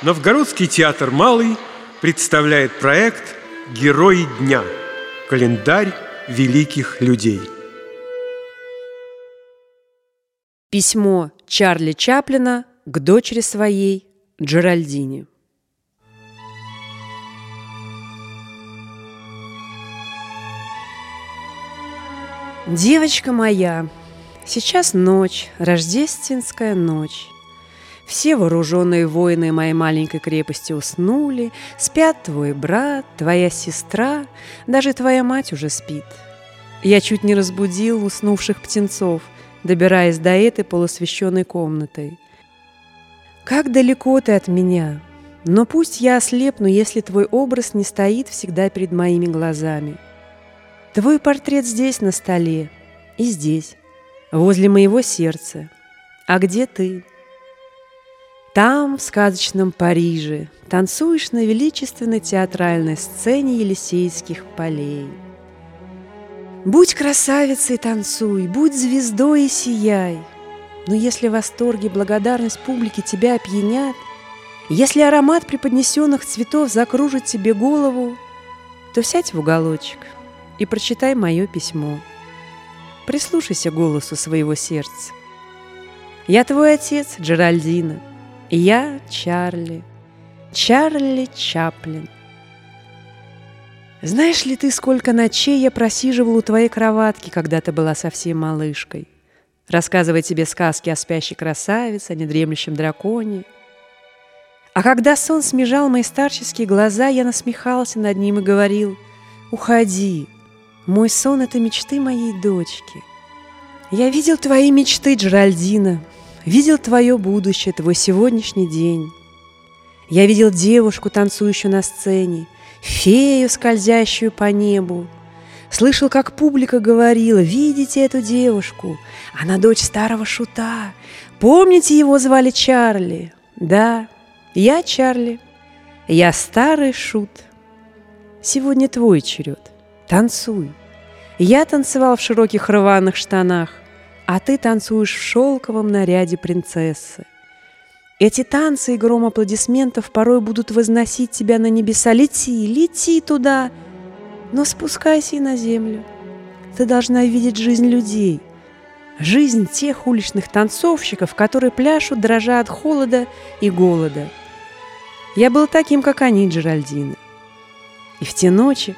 Новгородский театр «Малый» представляет проект «Герои дня. Календарь великих людей». Письмо Чарли Чаплина к дочери своей Джеральдине. Девочка моя, сейчас ночь, рождественская ночь. Все вооруженные воины моей маленькой крепости уснули, спят твой брат, твоя сестра, даже твоя мать уже спит. Я чуть не разбудил уснувших птенцов, добираясь до этой полусвященной комнаты. Как далеко ты от меня, но пусть я ослепну, если твой образ не стоит всегда перед моими глазами — Твой портрет здесь на столе и здесь, возле моего сердца. А где ты? Там, в сказочном Париже, танцуешь на величественной театральной сцене Елисейских полей. Будь красавицей, танцуй, будь звездой и сияй. Но если восторг и благодарность публики тебя опьянят, если аромат преподнесенных цветов закружит тебе голову, то сядь в уголочек – и прочитай мое письмо. Прислушайся голосу своего сердца. Я твой отец, Джеральдина, я Чарли, Чарли Чаплин. Знаешь ли ты, сколько ночей я просиживал у твоей кроватки, когда ты была совсем малышкой, рассказывая тебе сказки о спящей красавице, о недремлющем драконе. А когда сон смежал мои старческие глаза, я насмехался над ним и говорил «Уходи, мой сон — это мечты моей дочки. Я видел твои мечты, Джеральдина, видел твое будущее, твой сегодняшний день. Я видел девушку, танцующую на сцене, фею, скользящую по небу. Слышал, как публика говорила, видите эту девушку, она дочь старого шута. Помните, его звали Чарли? Да, я Чарли, я старый шут. Сегодня твой черед — Танцуй. Я танцевал в широких рваных штанах, а ты танцуешь в шелковом наряде принцессы. Эти танцы и гром аплодисментов порой будут возносить тебя на небеса. Лети, лети туда, но спускайся и на землю. Ты должна видеть жизнь людей, жизнь тех уличных танцовщиков, которые пляшут, дрожа от холода и голода. Я был таким, как они, Джеральдина. И в те ночи,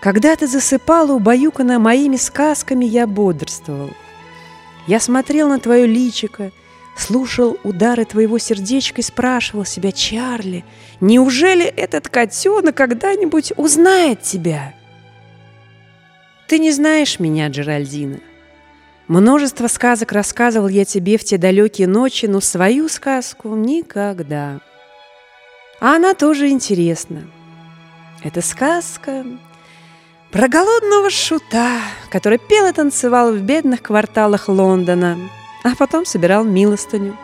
когда ты засыпала, убаюканная моими сказками, я бодрствовал. Я смотрел на твое личико, слушал удары твоего сердечка и спрашивал себя, Чарли, неужели этот котенок когда-нибудь узнает тебя? Ты не знаешь меня, Джеральдина. Множество сказок рассказывал я тебе в те далекие ночи, но свою сказку никогда. А она тоже интересна. Это сказка про голодного шута, который пел и танцевал в бедных кварталах Лондона, а потом собирал милостыню.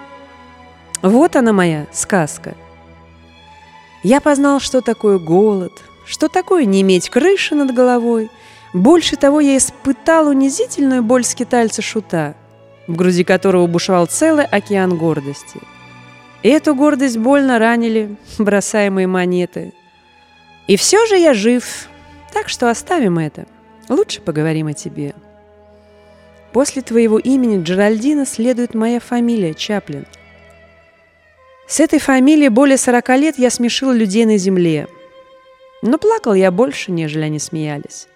Вот она моя сказка. Я познал, что такое голод, что такое не иметь крыши над головой. Больше того, я испытал унизительную боль скитальца шута, в груди которого бушевал целый океан гордости. И эту гордость больно ранили бросаемые монеты. И все же я жив, так что оставим это. Лучше поговорим о тебе. После твоего имени Джеральдина следует моя фамилия Чаплин. С этой фамилией более сорока лет я смешил людей на земле. Но плакал я больше, нежели они смеялись.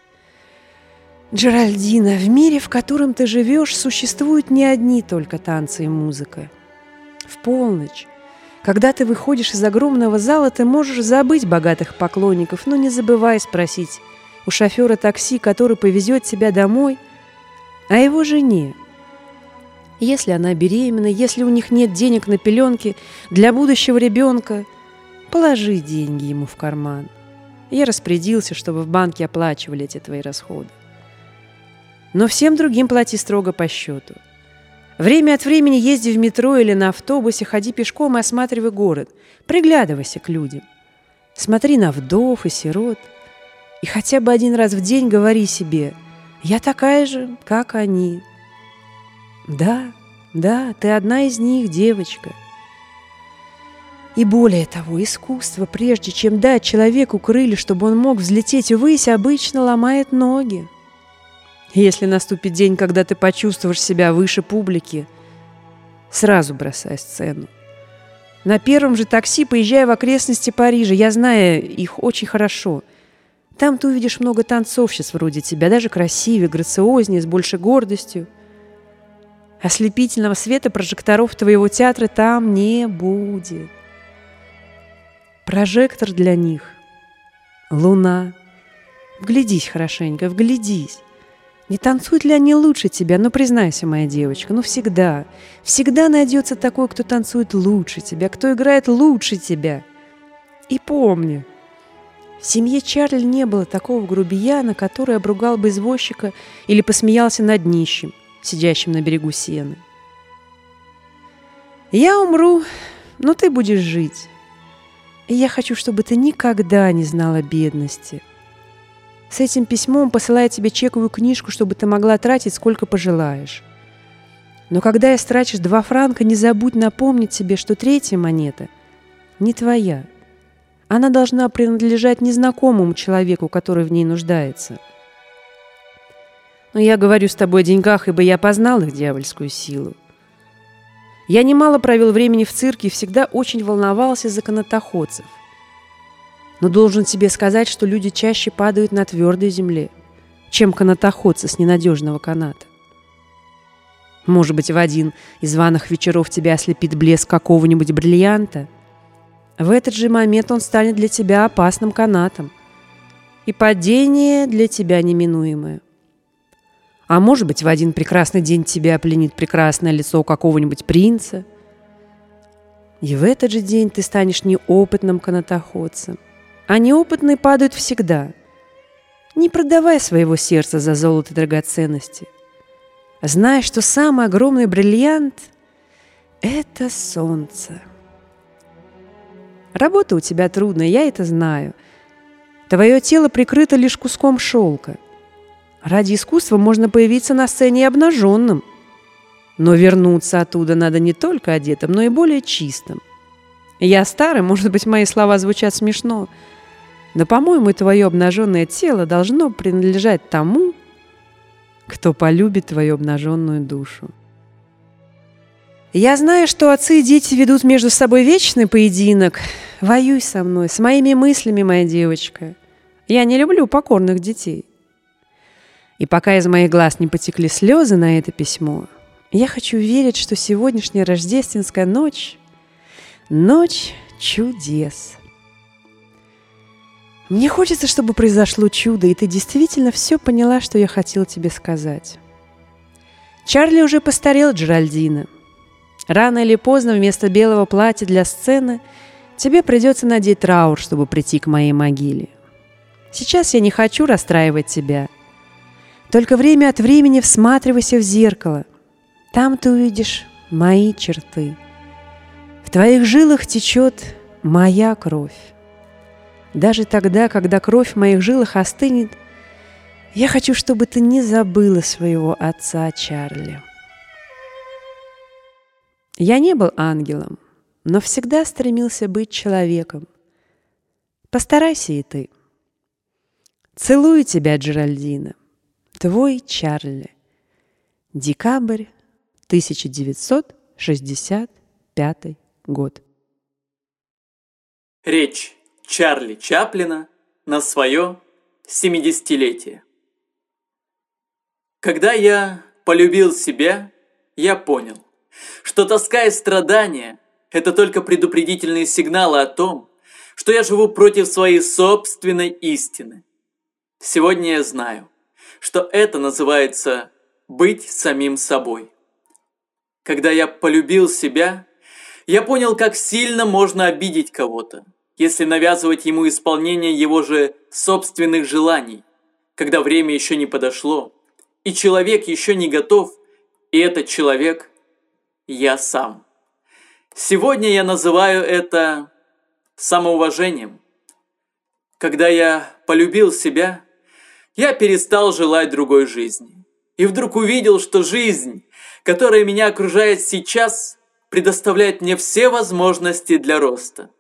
Джеральдина, в мире, в котором ты живешь, существуют не одни только танцы и музыка. В полночь, когда ты выходишь из огромного зала, ты можешь забыть богатых поклонников, но не забывай спросить у шофера такси, который повезет тебя домой, о его жене. Если она беременна, если у них нет денег на пеленки для будущего ребенка, положи деньги ему в карман. Я распорядился, чтобы в банке оплачивали эти твои расходы. Но всем другим плати строго по счету – Время от времени езди в метро или на автобусе, ходи пешком и осматривай город. Приглядывайся к людям. Смотри на вдов и сирот. И хотя бы один раз в день говори себе «Я такая же, как они». Да, да, ты одна из них, девочка. И более того, искусство, прежде чем дать человеку крылья, чтобы он мог взлететь ввысь, обычно ломает ноги. Если наступит день, когда ты почувствуешь себя выше публики, сразу бросай сцену. На первом же такси поезжай в окрестности Парижа. Я знаю их очень хорошо. Там ты увидишь много танцовщиц вроде тебя, даже красивее, грациознее, с большей гордостью. Ослепительного света прожекторов твоего театра там не будет. Прожектор для них — луна. Вглядись хорошенько, вглядись. Не танцуют ли они лучше тебя? Ну, признайся, моя девочка, ну всегда. Всегда найдется такой, кто танцует лучше тебя, кто играет лучше тебя. И помни, в семье Чарли не было такого грубияна, который обругал бы извозчика или посмеялся над нищим, сидящим на берегу сены. Я умру, но ты будешь жить. И я хочу, чтобы ты никогда не знала бедности – с этим письмом посылаю тебе чековую книжку, чтобы ты могла тратить сколько пожелаешь. Но когда истратишь два франка, не забудь напомнить себе, что третья монета не твоя. Она должна принадлежать незнакомому человеку, который в ней нуждается. Но я говорю с тобой о деньгах, ибо я познал их дьявольскую силу. Я немало провел времени в цирке и всегда очень волновался за канатоходцев – но должен тебе сказать, что люди чаще падают на твердой земле, чем канатоходцы с ненадежного каната. Может быть, в один из званых вечеров тебя ослепит блеск какого-нибудь бриллианта. В этот же момент он станет для тебя опасным канатом, и падение для тебя неминуемое. А может быть, в один прекрасный день тебя пленит прекрасное лицо какого-нибудь принца, и в этот же день ты станешь неопытным канатоходцем – а неопытные падают всегда. Не продавай своего сердца за золото и драгоценности. Знай, что самый огромный бриллиант – это солнце. Работа у тебя трудная, я это знаю. Твое тело прикрыто лишь куском шелка. Ради искусства можно появиться на сцене обнаженным. Но вернуться оттуда надо не только одетым, но и более чистым. Я старый, может быть, мои слова звучат смешно – но, по-моему, твое обнаженное тело должно принадлежать тому, кто полюбит твою обнаженную душу. Я знаю, что отцы и дети ведут между собой вечный поединок. Воюй со мной, с моими мыслями, моя девочка. Я не люблю покорных детей. И пока из моих глаз не потекли слезы на это письмо, я хочу верить, что сегодняшняя рождественская ночь — ночь чудес — мне хочется, чтобы произошло чудо, и ты действительно все поняла, что я хотела тебе сказать. Чарли уже постарел, Джеральдина. Рано или поздно вместо белого платья для сцены тебе придется надеть траур, чтобы прийти к моей могиле. Сейчас я не хочу расстраивать тебя. Только время от времени всматривайся в зеркало. Там ты увидишь мои черты. В твоих жилах течет моя кровь. Даже тогда, когда кровь в моих жилах остынет, я хочу, чтобы ты не забыла своего отца Чарли. Я не был ангелом, но всегда стремился быть человеком. Постарайся и ты. Целую тебя, Джеральдина. Твой Чарли. Декабрь 1965 год. Речь Чарли Чаплина на свое 70-летие. Когда я полюбил себя, я понял, что тоска и страдания – это только предупредительные сигналы о том, что я живу против своей собственной истины. Сегодня я знаю, что это называется быть самим собой. Когда я полюбил себя, я понял, как сильно можно обидеть кого-то – если навязывать ему исполнение его же собственных желаний, когда время еще не подошло, и человек еще не готов, и этот человек – я сам. Сегодня я называю это самоуважением. Когда я полюбил себя, я перестал желать другой жизни. И вдруг увидел, что жизнь, которая меня окружает сейчас, предоставляет мне все возможности для роста.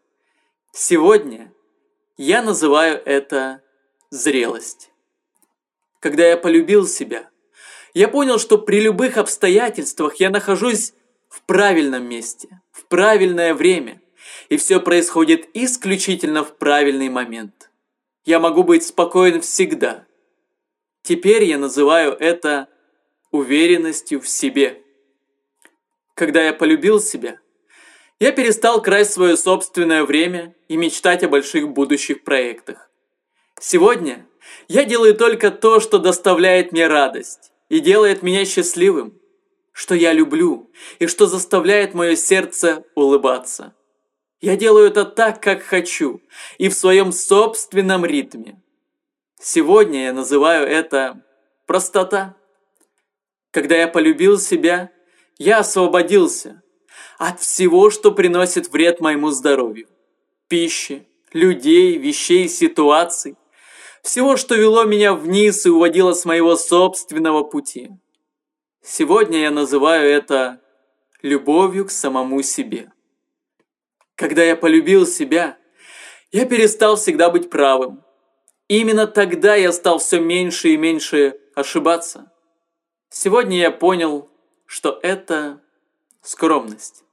Сегодня я называю это зрелость. Когда я полюбил себя, я понял, что при любых обстоятельствах я нахожусь в правильном месте, в правильное время, и все происходит исключительно в правильный момент. Я могу быть спокоен всегда. Теперь я называю это уверенностью в себе. Когда я полюбил себя, я перестал красть свое собственное время и мечтать о больших будущих проектах. Сегодня я делаю только то, что доставляет мне радость и делает меня счастливым, что я люблю и что заставляет мое сердце улыбаться. Я делаю это так, как хочу, и в своем собственном ритме. Сегодня я называю это простота. Когда я полюбил себя, я освободился от всего, что приносит вред моему здоровью. Пищи, людей, вещей, ситуаций. Всего, что вело меня вниз и уводило с моего собственного пути. Сегодня я называю это любовью к самому себе. Когда я полюбил себя, я перестал всегда быть правым. именно тогда я стал все меньше и меньше ошибаться. Сегодня я понял, что это скромность.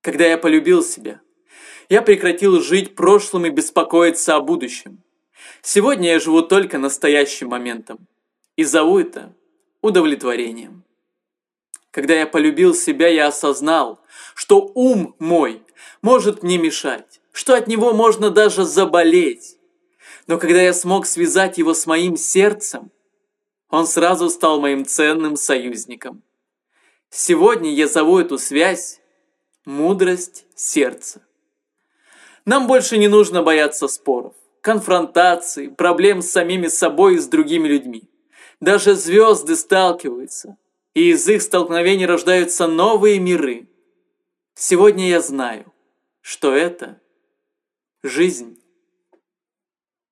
Когда я полюбил себя, я прекратил жить прошлым и беспокоиться о будущем. Сегодня я живу только настоящим моментом и зову это удовлетворением. Когда я полюбил себя, я осознал, что ум мой может мне мешать, что от него можно даже заболеть. Но когда я смог связать его с моим сердцем, он сразу стал моим ценным союзником. Сегодня я зову эту связь мудрость сердца. Нам больше не нужно бояться споров, конфронтаций, проблем с самими собой и с другими людьми. Даже звезды сталкиваются, и из их столкновений рождаются новые миры. Сегодня я знаю, что это жизнь